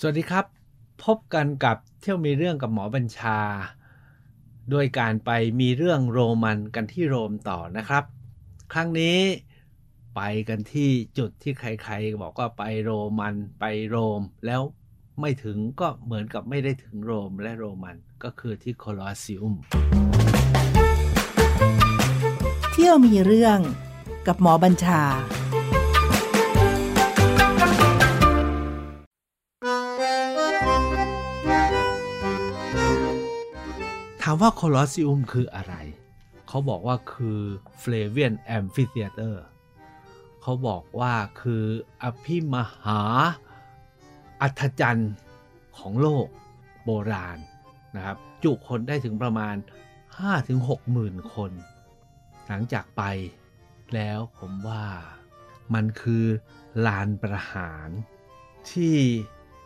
สวัสดีครับ พบกันกับเที่ยวมีเรื่องกับหมอบัญชา ด้วยการไปมีเรื่องโรมันกันที่โรมต่อนะครับ ครั้งนี้ไปกันที่จุดที่ใครๆ บอกว่าไปโรมันไปโรม แล้วไม่ถึงก็เหมือนกับไม่ได้ถึงโรมและโรมันก็คือที่โคลอสซิอุม เที่ยวมีเรื่องกับหมอบัญชา ถามว่าโคลอสซิอุมคืออะไร เขาบอกว่าคือเฟลเวียนแอมฟิเ h เตอร์เขาบอกว่าคืออภิมหาอัศจรรย์ของโลกโบราณนะครับ จุคนได้ถึงประมาณ 5-6หมื่นคน หลังจากไปแล้วผมว่ามันคือลานประหารที่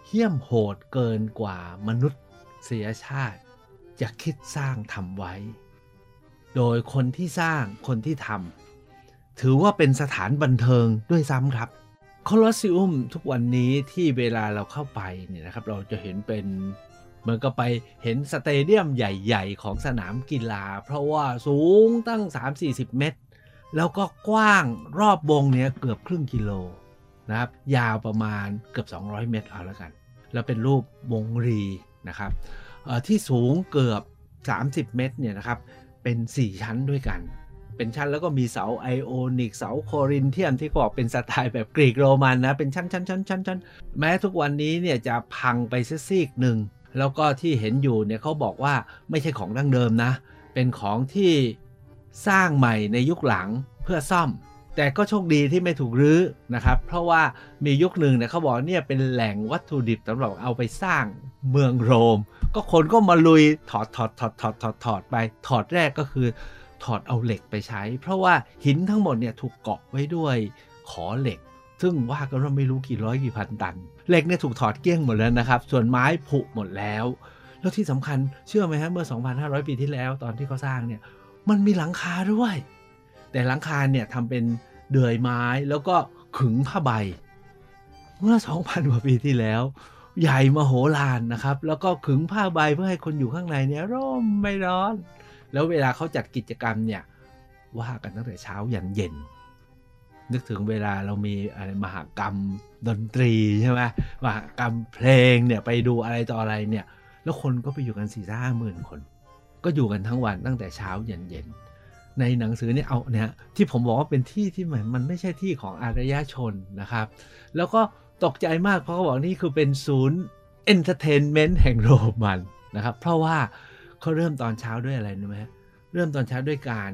เหี้ยมโหดเกินกว่ามนุษย์เสียชาติ จะคิดสร้างทำไว้ โดยคนที่สร้างคนที่ทำถือว่าเป็นสถานบันเทิงด้วยซ้ำครับโคลอสซิอุมทุกวันนี้ที่เวลาเราเข้าไปเนี่ยนะครับเราจะเห็นเป็นเหมือนกับไปเห็นสเตเดียมใหญ่ๆ ของสนามกีฬา เพราะว่าสูงตั้ง 3-40 เมตร แล้วก็กว้างรอบวงเนี้ยเกือบครึ่งกิโลนะครับยาวประมาณเกือบ 200 เมตรเอาแล้วกัน แล้วเป็นรูปวงรีนะครับ ที่สูงเกือบ 30 เมตรเนี่ยนะครับเป็น 4 ชั้นด้วยกัน เป็นชั้นแล้วก็มีเสาไอโอนิกเสาโครินเทียมที่บอกเป็นสไตล์แบบกรีกโรมันนะ เป็นชั้นชั้นชั้นชั้นชั้นแม้ทุกวันนี้เนี่ยจะพังไปซีกหนึ่ง แล้วก็ที่เห็นอยู่เนี่ยเขาบอกว่าไม่ใช่ของดั้งเดิมนะ เป็นของที่สร้างใหม่ในยุคหลังเพื่อซ่อม แต่ก็โชคดีที่ไม่ถูกรื้อนะครับ เพราะว่ามียุคหนึ่งเนี่ยเขาบอกเนี่ยเป็นแหล่งวัตถุดิบสำหรับเอาไปสร้างเมืองโรม ก็คนก็มาลุยถอดถอดถอดถอดถอดถอดไป ถอดแรกก็คือ ถอดเอาเหล็กไปใช้ เพราะว่าหินทั้งหมดเนี่ยถูกเกาะไว้ด้วยขอเหล็ก ซึ่งว่ากันว่าไม่รู้กี่ร้อยกี่พันตัน เหล็กเนี่ยถูกถอดเกลี้ยงหมดแล้วนะครับ ส่วนไม้ผุหมดแล้ว แล้วที่สำคัญเชื่อไหมฮะเมื่อ 2,500 ปีที่แล้วตอนที่เขาสร้างเนี่ยมันมีหลังคาด้วย แต่หลังคาเนี่ยทำเป็นเดือยไม้แล้วก็ขึงผ้าใบ เมื่อ 2,000 กว่าปีที่แล้ว ใหญ่มโหฬารนะครับ แล้วก็ขึงผ้าใบเพื่อให้คนอยู่ข้างในเนี่ยร่มไม่ร้อน แล้วเวลาเขาจัดกิจกรรมเนี่ยว่ากันตั้งแต่เช้ายันเย็น นึกถึงเวลาเรามีอะไรมหากรรมดนตรีใช่ไหมมหากรรมเพลงเนี่ยไปดูอะไรต่ออะไรเนี่ย แล้วคนก็ไปอยู่กันสี่ห้าหมื่นคน ก็อยู่กันทั้งวันตั้งแต่เช้ายันเย็น ในหนังสือเนี่ยเอาเนี่ยที่ผมบอกว่าเป็นที่ที่เหมือนมันไม่ใช่ที่ของอารยชนนะครับ แล้วก็ตกใจมากเพราะเขาบอกนี่คือเป็นศูนย์ entertainment แห่งโรมันนะครับ เพราะว่าเขาเริ่มตอนเช้าด้วยอะไรรู้ไหมเริ่มตอนเช้าด้วยการ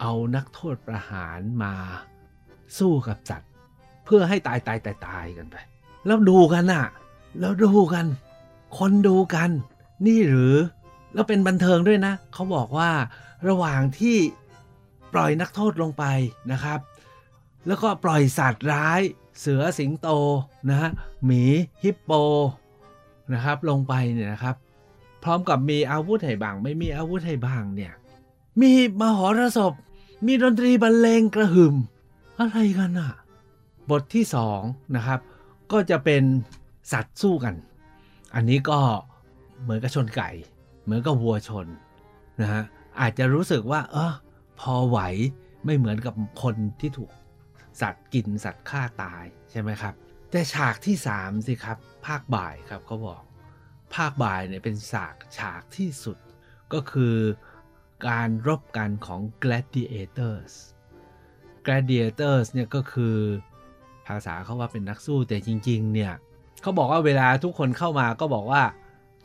เอานักโทษประหารมาสู้กับสัตว์ เพื่อให้ตายตายตายตายกันไป แล้วดูกันอะแล้วดูกัน คนดูกัน นี่หรือแล้วเป็นบันเทิงด้วยนะ เขาบอกว่าระหว่างที่ ปล่อยนักโทษลงไปนะครับ แล้วก็ปล่อยสัตว์ร้าย เสือสิงโตนะฮะหมีฮิปโปนะครับลงไปเนี่ยนะครับ พร้อมกับมีอาวุธให้บางไม่มีอาวุธให้บางเนี่ยมีมหรสพมีดนตรีบรรเลงกระหึ่มอะไรกันอะบทที่สองนะครับ ก็จะเป็นสัตว์สู้กัน อันนี้ก็เหมือนกับชนไก่ เหมือนกับวัวชนนะฮะอาจจะรู้สึกว่าเออ พอไหวไม่เหมือนกับคนที่ถูกสัตว์กินสัตว์ฆ่าตายใช่ไหมครับ แต่ฉากที่สามสิครับ ภาคบ่ายครับเขาบอก ภาคบ่ายเนี่ยเป็นฉากฉากที่สุด ก็คือการรบกันของ gladiators gladiators เนี่ยก็คือภาษาเขาว่าเป็นนักสู้แต่จริง ๆ เนี่ยเขาบอกว่าเวลาทุกคนเข้ามาก็บอกว่า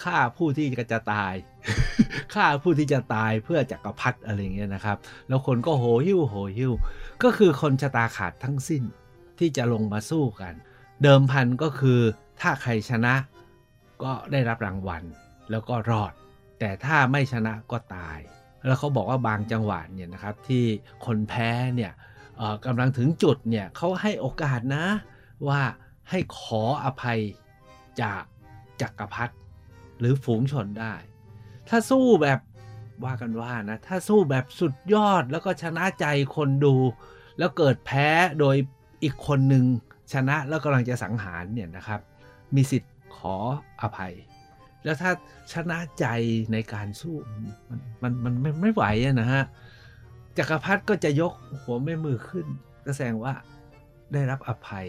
ฆ่าผู้ที่จะตาย ฆ่าผู้ที่จะตายเพื่อจักรพรรดิอะไรเงี้ยนะครับ แล้วคนก็โหหิ้วโหหิ้ว ก็คือคนชะตาขาดทั้งสิ้นที่จะลงมาสู้กัน เดิมพันก็คือถ้าใครชนะก็ได้รับรางวัลแล้วก็รอด แต่ถ้าไม่ชนะก็ตาย แล้วเขาบอกว่าบางจังหวะเนี่ยนะครับที่คนแพ้เนี่ยกำลังถึงจุดเนี่ยเขาให้โอกาสนะว่าให้ขออภัยจากจักรพรรดิหรือฝูงชนได้ ถ้าสู้แบบว่ากันว่านะ ถ้าสู้แบบสุดยอดแล้วก็ชนะใจคนดู แล้วเกิดแพ้โดยอีกคนหนึ่งชนะแล้วกำลังจะสังหารเนี่ยนะครับ มีสิทธิ์ขออภัย แล้วถ้าชนะใจในการสู้มันมันมันไม่ไม่ไหวนะฮะจักรพรรดิก็จะยกหัวแม่มือขึ้นก็แสดงว่าได้รับอภัย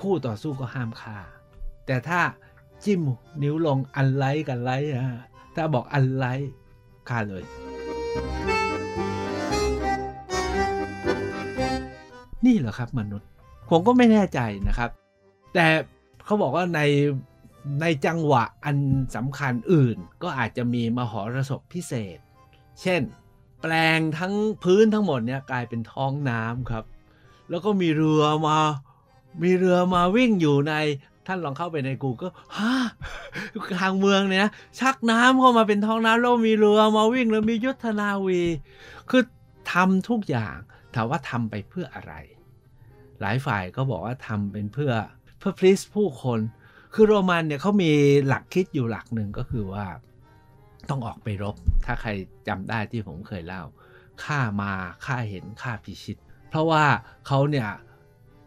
คู่ต่อสู้ก็ห้ามฆ่า แต่ถ้าจิ้มนิ้วลงอันไลค์กันไลค์นะฮะ ถ้าบอกอันไลค์ฆ่าเลย นี่เหรอครับมนุษย์ ผมก็ไม่แน่ใจนะครับ แต่เขาบอกว่าในในจังหวะอันสำคัญอื่น ก็อาจจะมีมหรสพพิเศษ เช่น แปลงทั้งพื้นทั้งหมดเนี่ยกลายเป็นท้องน้ำครับ แล้วก็มีเรือมา มีเรือมาวิ่งอยู่ใน ท่านลองเข้าไปในกูก็ฮะทางเมืองเนี่ยชักน้ำเข้ามาเป็นท้องน้ำแล้วมีเรือมาวิ่งแล้วมียุทธนาวี คือทำทุกอย่างถามว่าทำไปเพื่ออะไร หลายฝ่ายก็บอกว่าทำเป็นเพื่อเพื่อพลิสผู้คน คือโรมันเนี่ยเขามีหลักคิดอยู่หลักหนึ่งก็คือว่า ต้องออกไปรบ ถ้าใครจำได้ที่ผมเคยเล่าข้ามาข้าเห็นข้าพิชิต เพราะว่าเขาเนี่ย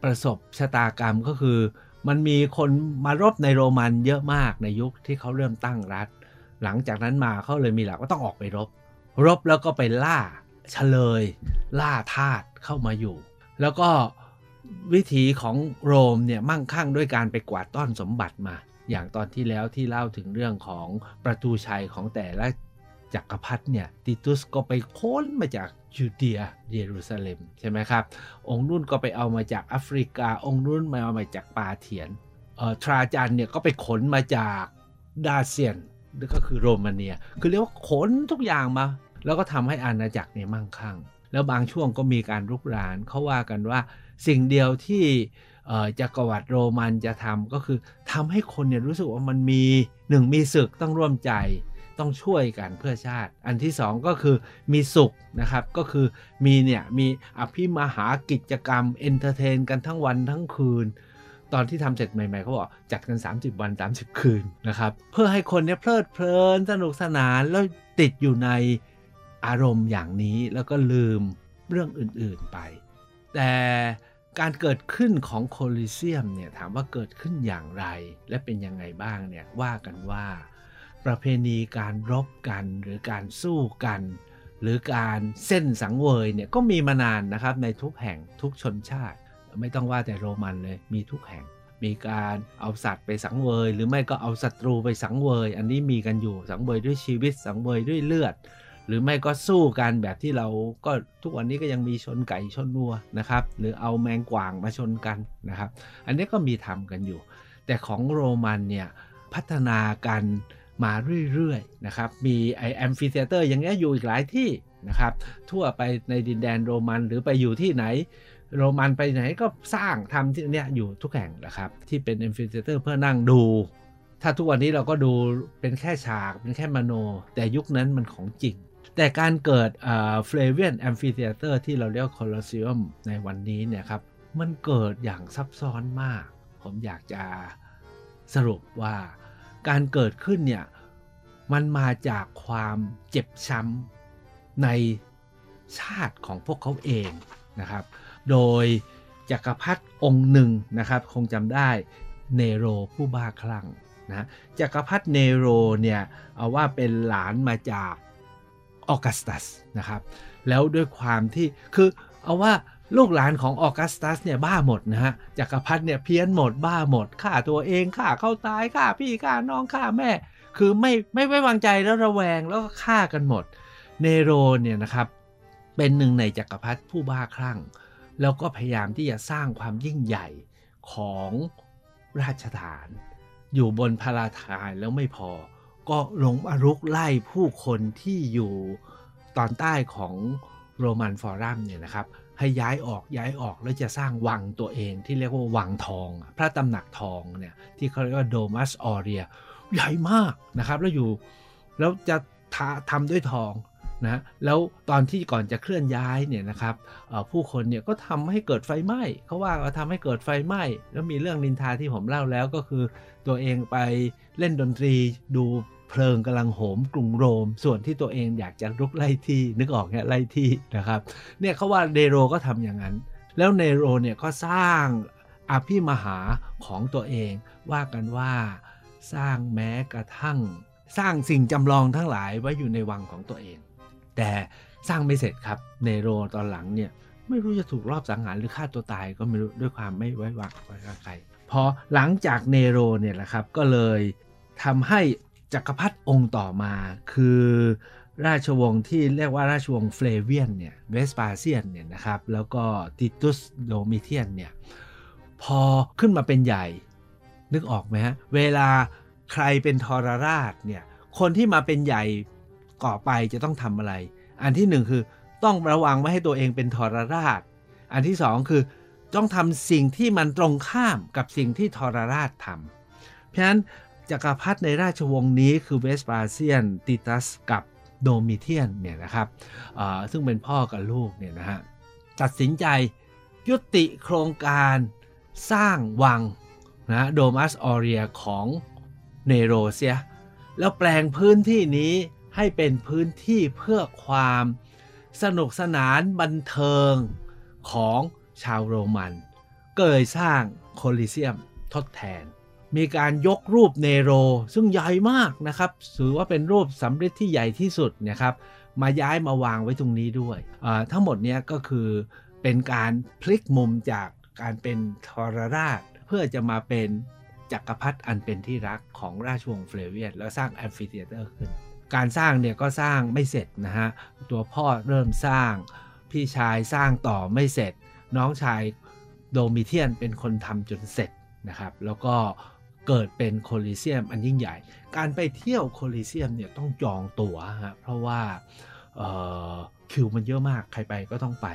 ประสบชะตากรรมก็คือ มันมีคนมารบในโรมันเยอะมากในยุคที่เขาเริ่มตั้งรัฐ หลังจากนั้นมาเขาเลยมีหลักว่าต้องออกไปรบ รบแล้วก็ไปล่าเฉลย ล่าทาสเข้ามาอยู่ แล้วก็วิถีของโรมเนี่ยมั่งคั่งด้วยการไปกวาดต้อนสมบัติมา อย่างตอนที่แล้วที่เล่าถึงเรื่องของประตูชัยของแต่ละ จักรพรรดิเนี่ยติตุสก็ไปค้นมาจากยูเดียเยรูซาเล็มใช่ไหมครับ องค์นุ่นก็ไปเอามาจากแอฟริกา องค์นุ่นมาเอามาจากปาเถียนเอ่อทราจันเนี่ยก็ไปขนมาจากดาเซียนนั่นก็คือโรมาเนีย คือเรียกว่าขนทุกอย่างมา แล้วก็ทำให้อาณาจักรเนี่ยมั่งคั่ง แล้วบางช่วงก็มีการรุกรานเขาว่ากันว่าสิ่งเดียวที่จักรวรรดิโรมันจะทำก็คือทำให้คนเนี่ยรู้สึกว่ามันมีหนึ่งมีศึกต้องร่วมใจ ต้องช่วยกันเพื่อชาติ อันที่สองก็คือมีสุขนะครับ ก็คือมีเนี่ยมีอภิมหากิจกรรม entertain กันทั้งวันทั้งคืน ตอนที่ทำเสร็จใหม่ๆเขาบอกจัดกัน 30 วัน 30 คืนนะครับ เพื่อให้คนเนี่ยเพลิดเพลินสนุกสนานแล้วติดอยู่ในอารมณ์อย่างนี้แล้วก็ลืมเรื่องอื่นๆไป แต่การเกิดขึ้นของโคลิเซียมเนี่ยถามว่าเกิดขึ้นอย่างไร และเป็นยังไงบ้างเนี่ยว่ากันว่า ประเพณีการรบกัน หรือการสู้กัน หรือการเส้นสังเวยเนี่ยก็มีมานานนะครับในทุกแห่งทุกชนชาติ ไม่ต้องว่าแต่โรมันเลยมีทุกแห่ง มีการเอาสัตว์ไปสังเวย หรือไม่ก็เอาศัตรูไปสังเวย อันนี้มีกันอยู่สังเวยด้วยชีวิตสังเวยด้วยเลือด หรือไม่ก็สู้กันแบบที่เราก็ทุกวันนี้ก็ยังมีชนไก่ชนวัวนะครับ หรือเอาแมงกวางมาชนกันนะครับ อันนี้ก็มีทำกันอยู่ แต่ของโรมันเนี่ยพัฒนากัน มาเรื่อยๆนะครับ มีไอ้ amphitheater อย่างเงี้ยอยู่อีกหลายที่นะครับ ทั่วไปในดินแดนโรมันหรือไปอยู่ที่ไหน โรมันไปไหนก็สร้างทำที่เนี้ยอยู่ทุกแห่งนะครับ ที่เป็น amphitheater เพื่อนั่งดู ถ้าทุกวันนี้เราก็ดูเป็นแค่ฉากเป็นแค่มโน แต่ยุคนั้นมันของจริง แต่การเกิด Flavian Amphitheater ที่เราเรียกโคลอส s ิ u มในวันนี้เนี่ยครับมันเกิดอย่างซับซ้อนมาก ผมอยากจะสรุปว่า การเกิดขึ้นเนี่ยมันมาจากความเจ็บช้ำในชาติของพวกเขาเองนะครับ โดยจักรพรรดิองค์หนึ่งนะครับ คงจำได้เนโรผู้บ้าคลั่งนะจักรพรรดิเนโรเนี่ยเอาว่าเป็นหลานมาจากออกัสตัสนะครับ แล้วด้วยความที่คือเอาว่า ลูกหลานของออกัสตัสเนี่ยบ้าหมดนะฮะจักรพรรดิเนี่ยเพี้ยนหมดบ้าหมดฆ่าตัวเองฆ่าเข้าตายฆ่าพี่ฆ่าน้องฆ่าแม่ คือไม่ไม่ไว้วางใจแล้วระแวงแล้วก็ฆ่ากันหมด เนโรเนี่ยนะครับเป็นหนึ่งในจักรพรรดิผู้บ้าคลั่ง แล้วก็พยายามที่จะสร้างความยิ่งใหญ่ของราชฐาน อยู่บนพาราทายแล้วไม่พอ ก็ลงมารุกไล่ผู้คนที่อยู่ตอนใต้ของโรมันฟอรัมเนี่ยนะครับ ให้ย้ายออกย้ายออกแล้วจะสร้างวังตัวเองที่เรียกว่าวังทอง พระตำหนักทองเนี่ยที่เขาเรียกว่าโดมัสออเรียใหญ่มากนะครับ แล้วอยู่แล้วจะทำด้วยทองนะแล้วตอนที่ก่อนจะเคลื่อนย้ายเนี่ยนะครับผู้คนเนี่ยก็ทำให้เกิดไฟไหม้เขาว่าทำให้เกิดไฟไหม้แล้วมีเรื่องนินทาที่ผมเล่าแล้วก็คือ ตัวเองไปเล่นดนตรีดู เพลิงกำลังโหมกรุงโรม ส่วนที่ตัวเองอยากจะรุกไล่ที่นึกออกเนี่ยไล่ที่นะครับเนี่ยเขาว่าเนโรก็ทำอย่างนั้น แล้วเนโรเนี่ยก็สร้างอภิมหาของตัวเอง ว่ากันว่าสร้างแม้กระทั่ง สร้างสิ่งจำลองทั้งหลายไว้อยู่ในวังของตัวเอง แต่สร้างไม่เสร็จครับเนโรตอนหลังเนี่ยไม่รู้จะถูกลอบสังหารหรือฆ่าตัวตายก็ไม่รู้ด้วยความไม่ไว้วางไว้วางใครพอหลังจากเนโรเนี่ยแหละครับก็เลยทำให้ จักรพรรดิองค์ต่อมาคือราชวงศ์ที่เรียกว่าราชวงศ์เฟลเวียนเนี่ยเวสปาเซียนเนี่ยนะครับแล้วก็ติตุสโดมิเทียนเนี่ยพอขึ้นมาเป็นใหญ่ นึกออกไหมฮะ เวลาใครเป็นทรราชเนี่ยคนที่มาเป็นใหญ่ก่อไปจะต้องทำอะไร อันที่หนึ่งคือต้องระวังไม่ให้ตัวเองเป็นทรราช อันที่สองคือต้องทำสิ่งที่มันตรงข้ามกับสิ่งที่ทรราชทำเพราะฉะนั้น จักรพรรดิในราชวงศ์นี้คือเวสปาเซียนติตัสกับโดมิเทียนเนี่ยนะครับซึ่งเป็นพ่อกับลูกเนี่ยนะฮะตัดสินใจยุติโครงการสร้างวังนะโดมัสออเรียของเนโรเซีย แล้วแปลงพื้นที่นี้ให้เป็นพื้นที่เพื่อความสนุกสนานบันเทิงของชาวโรมัน ก็เลยสร้างโคลิเซียมทดแทน มีการยกรูปเนโร ซึ่งใหญ่มากนะครับถือว่าเป็นรูปสำริดที่ใหญ่ที่สุดนะครับมาย้ายมาวางไว้ตรงนี้ด้วย ทั้งหมดนี้ก็คือเป็นการพลิกมุมจากการเป็นทรราช เพื่อจะมาเป็นจักรพรรดิอันเป็นที่รักของราชวงศ์เฟลเวียนแล้วสร้าง amphitheater ขึ้น การสร้างเนี่ยก็สร้างไม่เสร็จนะฮะ ตัวพ่อเริ่มสร้าง พี่ชายสร้างต่อไม่เสร็จ น้องชายโดมิเทียนเป็นคนทำจนเสร็จนะครับ แล้วก็ เกิดเป็นโคลิเซียมอันยิ่งใหญ่ การไปเที่ยวโคลิเซียมเนี่ยต้องจองตั๋วฮะเพราะว่าคิวมันเยอะมากใครไปก็ต้องไป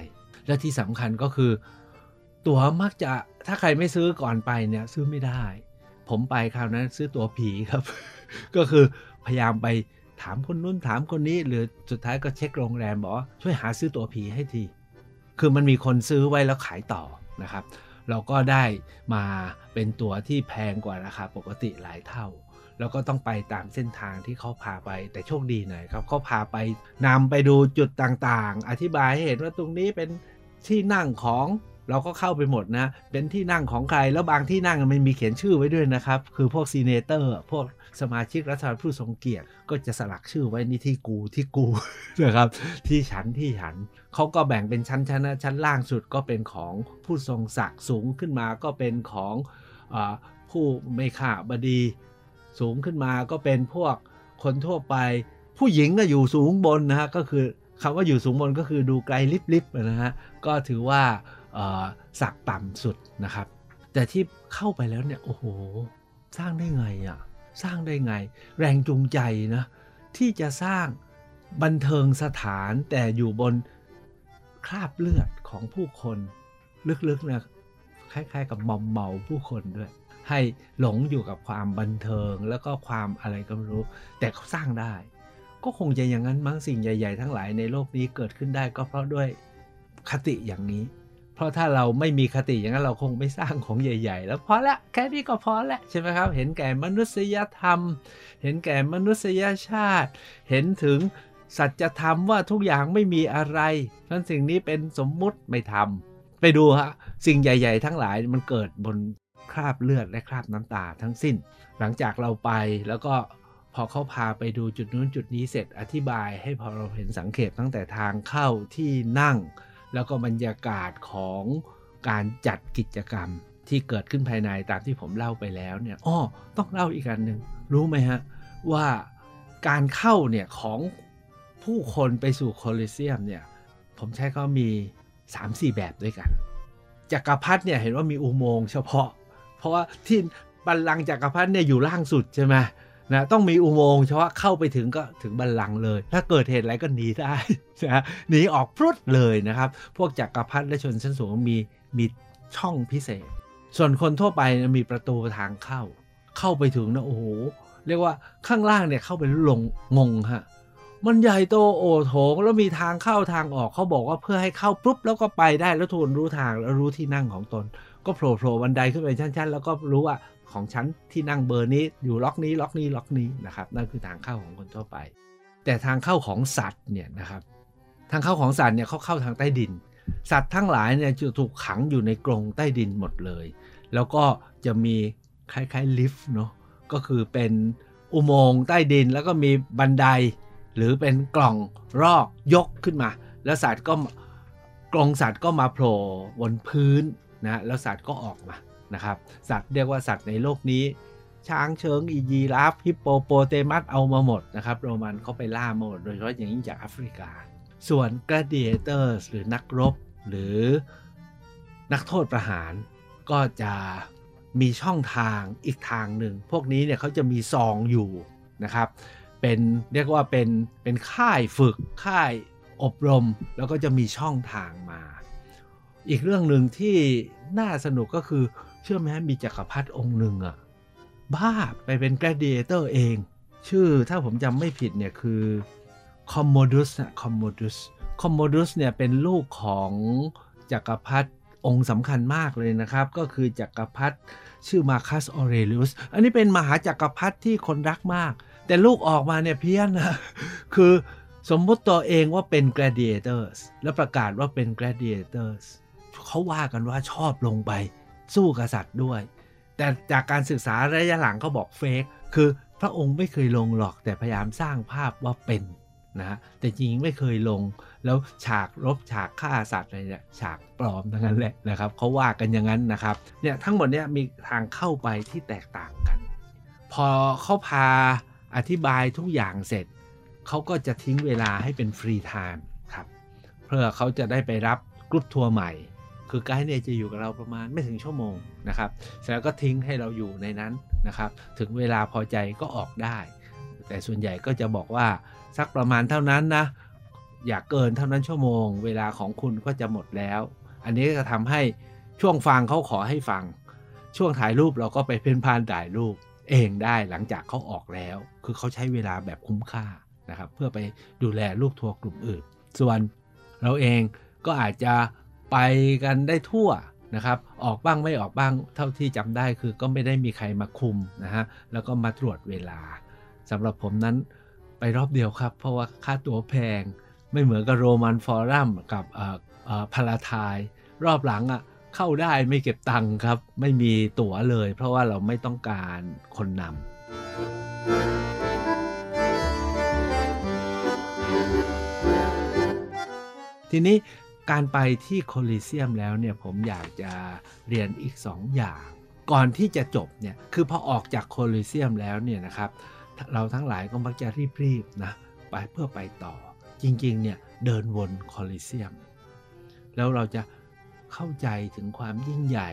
และที่สำคัญก็คือ ตั๋วมักจะถ้าใครไม่ซื้อก่อนไปเนี่ยซื้อไม่ได้ ผมไปคราวนั้นซื้อตั๋วผีครับ ก็คือพยายามไปถามคนนู้นถามคนนี้ หรือสุดท้ายก็เช็คโรงแรมบอกช่วยหาซื้อตั๋วผีให้ที คือมันมีคนซื้อไว้แล้วขายต่อนะครับ เราก็ได้มาเป็นตัวที่แพงกว่าราคาปกติหลายเท่า แล้วก็ต้องไปตามเส้นทางที่เขาพาไปแต่โชคดีหน่อยครับเขาพาไปนำไปดูจุดต่างๆ อธิบายให้เห็นว่าตรงนี้เป็นที่นั่งของ เราก็เข้าไปหมดนะ เป็นที่นั่งของใคร แล้วบางที่นั่งมันมีเขียนชื่อไว้ด้วยนะครับ คือพวก senator พวกสมาชิกรัฐสภาผู้ทรงเกียรติ ก็จะสลักชื่อไว้นี่ที่กูที่กูนะครับ ที่ฉันที่ฉันเขาก็แบ่งเป็นชั้นชั้นนะชั้นล่างสุดก็เป็นของผู้ทรงศักดิ์สูงขึ้นมาก็เป็นของเอ่อผู้มีคหบดีสูงขึ้นมาก็เป็นพวกคนทั่วไป ผู้หญิงก็อยู่สูงบนนะฮะก็คือคำว่าอยู่สูงบนก็คือดูไกลลิบๆนะฮะก็ถือว่า สักต่ำสุดนะครับ แต่ที่เข้าไปแล้วเนี่ยโอ้โห สร้างได้ไงอะ่ะสร้างได้ไง แรงจูงใจนะที่จะสร้างบันเทิงสถานแต่อยู่บนคราบเลือดของผู้คนลึกๆนะคล้ายๆ กับมอมเมาผู้คนด้วย ให้หลงอยู่กับความบันเทิงแล้วก็ความอะไรก็ไม่รู้ แต่เขาสร้างได้ ก็คงจะอย่างนั้นมั้งสิ่งใหญ่ ๆ ทั้งหลายในโลกนี้เกิดขึ้นได้ก็เพราะด้วยคติอย่างนี้ เพราะถ้าเราไม่มีคติอย่างนั้นเราคงไม่สร้างของใหญ่ ๆ แล้วพอละแค่นี้ก็พอละใช่ไหมครับ เห็นแก่มนุษยธรรม เห็นแก่มนุษยชาติ เห็นถึงสัจธรรมว่าทุกอย่างไม่มีอะไรทั้นสิ่งนี้เป็นสมมุติไม่ทำไปดูฮะสิ่งใหญ่ ๆ ทั้งหลายมันเกิดบนคราบเลือดและคราบน้ำตาทั้งสิ้น หลังจากเราไปแล้วก็พอเขาพาไปดูจุดนู้นจุดนี้เสร็จอธิบายให้พอเราเห็นสังเกตตั้งแต่ทางเข้าที่นั่ง แล้วก็บรรยากาศของการจัดกิจกรรมที่เกิดขึ้นภายในตามที่ผมเล่าไปแล้วเนี่ยอ้อต้องเล่าอีกอันหนึ่งรู้ไหมฮะ ว่าการเข้าเนี่ยของผู้คนไปสู่โคลิเซียมเนี่ยผมใช้ก็มี 3-4 แบบด้วยกันจักรพรรดิเนี่ยเห็นว่ามีอุโมงค์เฉพาะ เพราะว่าที่บัลลังก์จักรพรรดิเนี่ยอยู่ล่างสุดใช่ไหม นะต้องมีอุโมงค์เฉพาะเข้าไปถึงก็ถึงบัลลังก์เลย ถ้าเกิดเหตุอะไรก็หนีได้นะหนีออกพรุดเลยนะครับ พวกจักรพรรดิและชนชั้นสูงมีมีช่องพิเศษ ส่วนคนทั่วไปมีประตูทางเข้า เข้าไปถึงนะโอ้โหเรียกว่าข้างล่างเนี่ยเข้าไปลงงงฮะมันใหญ่โตโอโถงแล้วมีทางเข้าทางออกเขาบอกว่าเพื่อให้เข้าปุ๊บแล้วก็ไปได้แล้วทุนรู้ทางแล้วรู้ที่นั่งของตน ก็โผล่โผล่บันไดขึ้นไปชั้นๆ แล้วก็รู้ว่า ของชั้นที่นั่งเบอร์นี้อยู่ล็อกนี้ล็อกนี้ล็อกนี้นะครับนั่นคือทางเข้าของคนทั่วไป แต่ทางเข้าของสัตว์เนี่ยนะครับทางเข้าของสัตว์เนี่ยเขาเข้าทางใต้ดิน สัตว์ทั้งหลายเนี่ยจะถูกขังอยู่ในกรงใต้ดินหมดเลย แล้วก็จะมีคล้ายๆลิฟต์เนาะก็คือเป็นอุโมงค์ใต้ดินแล้วก็มีบันได หรือเป็นกล่องรอกยกขึ้นมา แล้วสัตว์ก็กรงสัตว์ก็มาโผล่บนพื้นนะแล้วสัตว์ก็ออกมา นะครับ สัตว์เรียกว่าสัตว์ในโลกนี้ ช้างเชิงอียีราฟฮิปโปโปเตมัสเอามาหมดนะครับ โรมันเขาไปล่ามาหมด โดยเฉพาะอย่างยิ่งจากแอฟริกา ส่วน gladiators หรือนักรบ หรือนักโทษประหารก็จะมีช่องทางอีกทางหนึ่ง พวกนี้เนี่ยเขาจะมีซองอยู่นะครับ เป็นเรียกว่าเป็นเป็นค่ายฝึกค่ายอบรม แล้วก็จะมีช่องทางมา อีกเรื่องหนึ่งที่น่าสนุกก็คือ เชื่อไหมมีจักรพรรดิองค์หนึ่งอะบ้าไปเป็น gladiator เอง ชื่อถ้าผมจำไม่ผิดเนี่ยคือ Commodus นะ Commodus Commodus เนี่ยเป็นลูกของจักรพรรดิองค์สำคัญมากเลยนะครับ ก็คือจักรพรรดิชื่อมาคัสออเรลิอุสอันนี้เป็นมหาจักรพรรดิที่คนรักมาก แต่ลูกออกมาเนี่ยเพี้ยนนะคือสมมุติตัวเองว่าเป็น gladiators แล้วประกาศว่าเป็น gladiators เขาว่ากันว่าชอบลงไป สู้กษัตริย์ด้วย แต่จากการศึกษาระยะหลังเขาบอก fake คือพระองค์ไม่เคยลงหรอกแต่พยายามสร้างภาพว่าเป็นนะฮะแต่จริงไม่เคยลง แล้วฉากรบฉากฆ่าสัตว์อะไรเนี่ยฉากปลอมทั้งนั้นแหละนะครับเขาว่ากันอย่างนั้นนะครับเนี่ยทั้งหมดเนี่ยมีทางเข้าไปที่แตกต่างกัน พอเขาพาอธิบายทุกอย่างเสร็จ เขาก็จะทิ้งเวลาให้เป็น free time ครับเพื่อเขาจะได้ไปรับกรุ๊ปทัวร์ใหม่ คือไกด์เนี่ยจะอยู่กับเราประมาณไม่ถึงชั่วโมงนะครับเสร็จแล้วก็ทิ้งให้เราอยู่ในนั้นนะครับถึงเวลาพอใจก็ออกได้ แต่ส่วนใหญ่ก็จะบอกว่าสักประมาณเท่านั้นนะอย่าเกินเท่านั้นชั่วโมง เวลาของคุณก็จะหมดแล้ว อันนี้ก็ทำให้ช่วงฟังเขาขอให้ฟัง ช่วงถ่ายรูปเราก็ไปเพ่นพานถ่ายรูปเองได้หลังจากเขาออกแล้ว คือเขาใช้เวลาแบบคุ้มค่านะครับเพื่อไปดูแลลูกทัวร์กลุ่มอื่น ส่วนเราเองก็อาจจะ ไปกันได้ทั่วนะครับ ออกบ้างไม่ออกบ้างเท่าที่จำได้คือก็ไม่ได้มีใครมาคุมนะฮะแล้วก็มาตรวจเวลาสำหรับผมนั้นไปรอบเดียวครับ เพราะว่าค่าตั๋วแพงไม่เหมือนกับโรมันฟอรัมกับพาราทายรอบหลังอะ่ะเข้าได้ไม่เก็บตังค์ครับ ไม่มีตั๋วเลย เพราะว่าเราไม่ต้องการคนนำทีนี้ การไปที่โคลิเซียมแล้วเนี่ยผมอยากจะเรียนอีก 2 อย่าง ก่อนที่จะจบเนี่ยคือพอออกจากโคลิเซียมแล้วเนี่ยนะครับเราทั้งหลายก็มักจะรีบๆนะไปเพื่อไปต่อ จริงๆเนี่ยเดินวนโคลิเซียม แล้วเราจะเข้าใจถึงความยิ่งใหญ่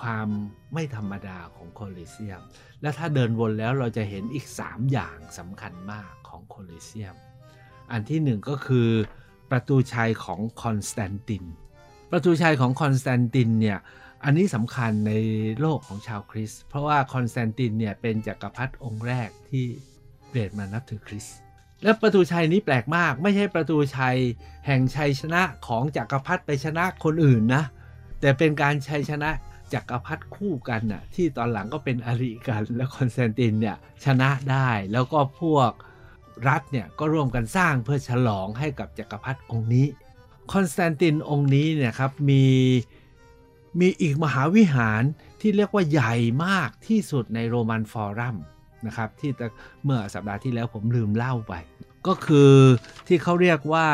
ความไม่ธรรมดาของโคลิเซียม และถ้าเดินวนแล้วเราจะเห็นอีก 3 อย่างสำคัญมากของโคลิเซียม อันที่หนึ่งก็คือ ประตูชัยของคอนสแตนติน ประตูชัยของคอนสแตนตินเนี่ยอันนี้สำคัญในโลกของชาวคริสต์เพราะว่าคอนสแตนตินเนี่ยเป็นจักรพรรดิองค์แรกที่เปลี่ยนมานับถือคริสต์และประตูชัยนี้แปลกมาก ไม่ใช่ประตูชัยแห่งชัยชนะของจักรพรรดิไปชนะคนอื่นนะ แต่เป็นการชัยชนะจักรพรรดิคู่กันน่ะที่ตอนหลังก็เป็นอริกัน แล้วคอนสแตนตินเนี่ยชนะได้แล้วก็พวก รัฐเนี่ยก็ร่วมกันสร้างเพื่อฉลองให้กับจกักรพรรดิองค์นี้ คอนสแตนตินองค์นี้เนี่ยครับมีมีอีกมหาวิหารที่เรียกว่าใหญ่มากที่สุดในโรมันฟอรัมนะครับที่เมื่อสัปดาห์ที่แล้วผมลืมเล่าไป ก็คือที่เขาเรียกว่า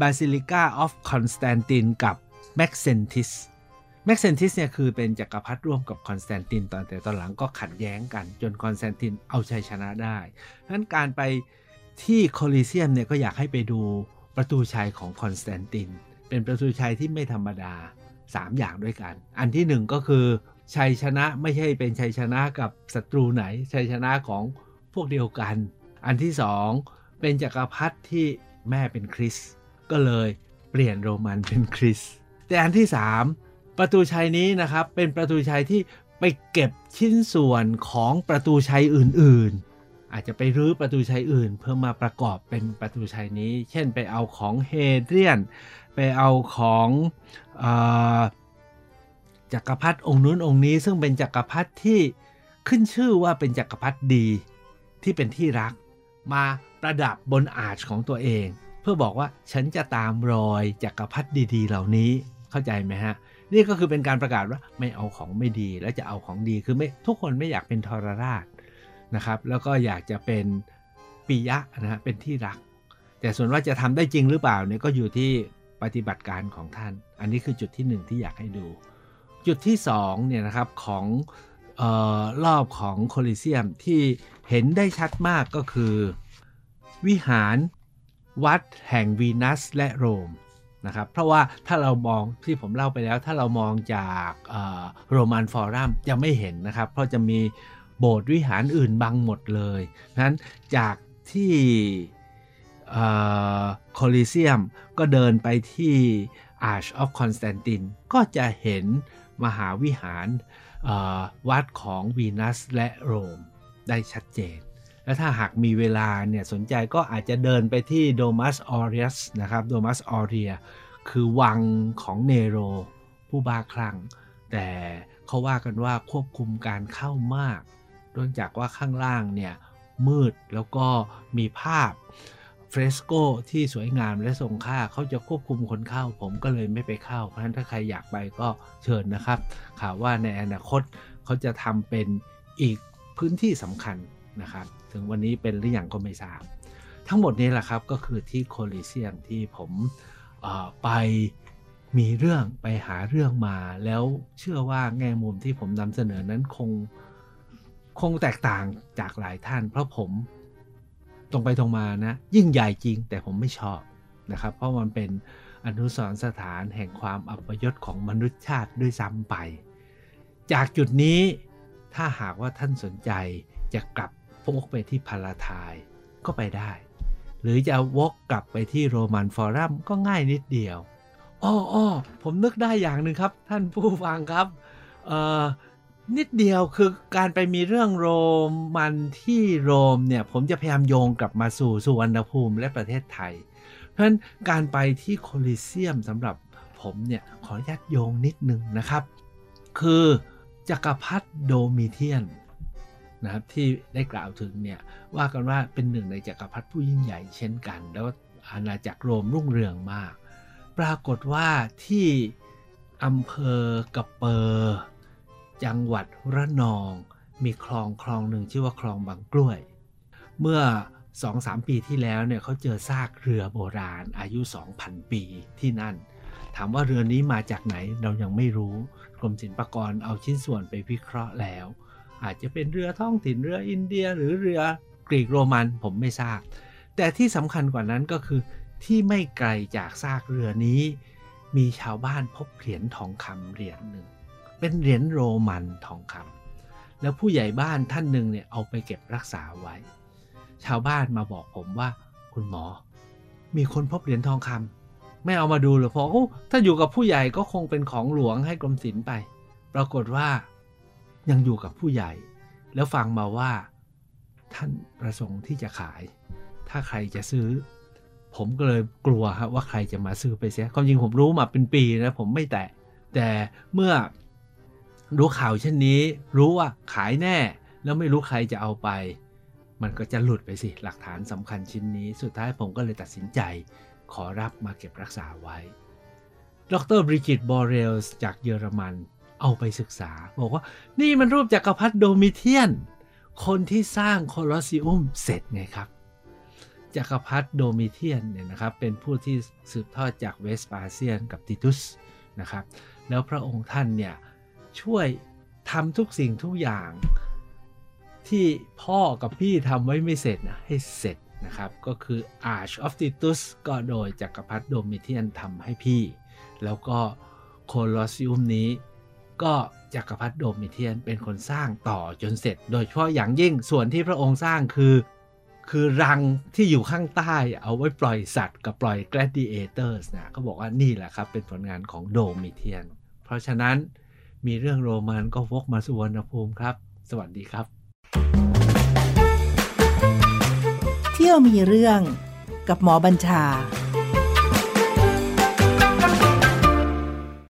Basilica of Constantine กับ Maxentius Maxentius เนี่ยคือเป็นจักรพรรดิร่วมกับคอนสแตนตินตอนแต่ตอนหลังก็ขัดแย้งกันจนคอนสแตนตินเอาชัยชนะได้นั้นการไป ที่โคลิเซียมเนี่ยก็อยากให้ไปดูประตูชัยของคอนสแตนติน เป็นประตูชัยที่ไม่ธรรมดา 3 อย่างด้วยกัน อันที่ 1 ก็คือชัยชนะไม่ใช่เป็นชัยชนะกับศัตรูไหน ชัยชนะของพวกเดียวกัน อันที่ 2 เป็นจักรพรรดิที่แม่เป็นคริส ก็เลยเปลี่ยนโรมันเป็นคริส แต่อันที่ 3 ประตูชัยนี้นะครับเป็นประตูชัยที่ไปเก็บชิ้นส่วนของประตูชัยอื่นๆ อาจจะไปรื้อประตูชัยอื่น เพื่อมาประกอบเป็นประตูชัยนี้ เช่นไปเอาของเฮเดรียน ไปเอาของจักรพรรดิองค์นู้นองค์นี้ ซึ่งเป็นจักรพรรดิที่ขึ้นชื่อว่าเป็นจักรพรรดิดีที่เป็นที่รัก มาประดับบนอาชของตัวเอง เพื่อบอกว่าฉันจะตามรอยจักรพรรดิดี ๆ เหล่านี้เข้าใจไหมฮะนี่ก็คือเป็นการประกาศว่าไม่เอาของไม่ดีแล้วจะเอาของดีคือไม่ทุกคนไม่อยากเป็นทรราช นะครับแล้วก็อยากจะเป็นปิยะนะฮะเป็นที่รัก แต่ส่วนว่าจะทำได้จริงหรือเปล่าเนี่ยก็อยู่ที่ปฏิบัติการของท่าน อันนี้คือจุดที่หนึ่งที่อยากให้ดู จุดที่สองเนี่ยนะครับของออรอบของโคลิเซียมที่เห็นได้ชัดมากก็คือ วิหารวัดแห่งวีนัสและโรมนะครับเพราะว่าถ้าเรามองที่ผมเล่าไปแล้ว ถ้าเรามองจากโรมันฟอรัมจะไม่เห็นนะครับ เพราะจะมี โบสถ์วิหารอื่นบังหมดเลยนั้นจากที่โคลิเซียมก็เดินไปที่ Arch of Constantine ก็จะเห็นมหาวิหารวัดของวีนัสและโรมได้ชัดเจน และถ้าหากมีเวลาเนี่ยสนใจก็อาจจะเดินไปที่โดมัสออเรียสนะครับโดมัสออเรียคือวังของเนโรผู้บ้าคลั่ง แต่เขาว่ากันว่าควบคุมการเข้ามาก เนื่องจากว่าข้างล่างเนี่ยมืดแล้วก็มีภาพเฟรสโกที่สวยงามและทรงค่าเขาจะควบคุมคนเข้า ผมก็เลยไม่ไปเข้า เพราะฉะนั้นถ้าใครอยากไปก็เชิญนะครับ ข่าวว่าในอนาคตเขาจะทำเป็นอีกพื้นที่สำคัญนะครับ ถึงวันนี้เป็นหรืออยังก็ไม่ทราบ ทั้งหมดนี้แหละครับก็คือที่โคลิเซียมที่ผมไปมีเรื่องไปหาเรื่องมา แล้วเชื่อว่าแง่มุมที่ผมนำเสนอนั้นคง คงแตกต่างจากหลายท่าน เพราะผมตรงไปตรงมานะ ยิ่งใหญ่จริงแต่ผมไม่ชอบนะครับ เพราะมันเป็นอนุสรสถานแห่งความอัปยศของมนุษยชาติด้วยซ้ำไป จากจุดนี้ถ้าหากว่าท่านสนใจจะกลับพวกไปที่พาราทายก็ไปได้ หรือจะวกกลับไปที่โรมันฟอรัมก็ง่ายนิดเดียวอ้อผมนึกได้อย่างหนึ่งครับ ท่านผู้ฟังครับเอ่อ นิดเดียวคือการไปมีเรื่องโรมันที่โรมเนี่ย ผมจะพยายามโยงกลับมาสู่สุวรรณภูมิและประเทศไทย เพราะฉะนั้นการไปที่โคลิเซียมสำหรับผมเนี่ย ขออนุญาตโยงนิดนึงนะครับ คือจักรพรรดิโดมิเทียนนะครับที่ได้กล่าวถึงเนี่ย ว่ากันว่าเป็นหนึ่งในจักรพรรดิผู้ยิ่งใหญ่เช่นกัน แล้วอาณาจักรโรมรุ่งเรืองมาก ปรากฏว่าที่อำเภอกระเปอร์ จังหวัดระนอง มีคลองคลองหนึ่งชื่อว่าคลองบางกล้วย เมื่อ2-3ปีที่แล้วเนี่ยเขาเจอซากเรือโบราณอายุ 2,000 ปีที่นั่น ถามว่าเรือนี้มาจากไหนเรายังไม่รู้กรมศิลปากรเอาชิ้นส่วนไปวิเคราะห์แล้ว อาจจะเป็นเรือท้องถิ่นเรืออินเดียหรือเรือกรีกโรมันผมไม่ทราบ แต่ที่สำคัญกว่านั้นก็คือ ที่ไม่ไกลจากซากเรือนี้ มีชาวบ้านพบเหรียญทองคำเหรียญหนึ่ง เป็นเหรียญโรมันทองคำแล้วผู้ใหญ่บ้านท่านหนึ่งเนี่ยเอาไปเก็บรักษาไว้ ชาวบ้านมาบอกผมว่า คุณหมอ มีคนพบเหรียญทองคำไม่เอามาดูหรือเพราะถ้าอยู่กับผู้ใหญ่ก็คงเป็นของหลวงให้กรมศิลป์ไป ปรากฏว่ายังอยู่กับผู้ใหญ่ แล้วฟังมาว่า ท่านประสงค์ที่จะขาย ถ้าใครจะซื้อ ผมก็เลยกลัวครับว่าใครจะมาซื้อไปเสียความจริงผมรู้มาเป็นปีนะผมไม่แตะแต่เมื่อ รู้ข่าวเช่นนี้ รู้ว่าขายแน่ แล้วไม่รู้ใครจะเอาไป มันก็จะหลุดไปสิหลักฐานสำคัญชิ้นนี้ สุดท้ายผมก็เลยตัดสินใจ ขอรับมาเก็บรักษาไว้ ดร. Brigitte Borell จากเยอรมันเอาไปศึกษา บอกว่านี่มันรูปจักรพรรดิโดมิเทียน คนที่สร้างโคลอสซิอุมเสร็จไงครับจักรพรรดิโดมิเทียนเนี่ยนะครับเป็นผู้ที่สืบทอดจากเวสปาเซียนกับติตุสนะครับแล้วพระองค์ท่านเนี่ย ช่วยทำทุกสิ่งทุกอย่าง ที่พ่อกับพี่ทำไว้ไม่เสร็จนะให้เสร็จนะครับ ก็คือ Arch of Titus ก็โดยจักรพรรดิโดมิเทียนทำให้พี่ แล้วก็โคลอสซิอุมนี้ก็จักรพรรดิโดมิเทียนเป็นคนสร้างต่อจนเสร็จ โดยเฉพาะอย่างยิ่งส่วนที่พระองค์สร้างคือ คือรังที่อยู่ข้างใต้เอาไว้ปล่อยสัตว์กับปล่อย gladiators นะเขาบอกว่านี่แหละครับเป็นผลงานของโดมิเทียน เพราะฉะนั้น มีเรื่องโรมันก็วกมาสุวรรณภูมิครับ สวัสดีครับ เที่ยวมีเรื่องกับหมอบัญชา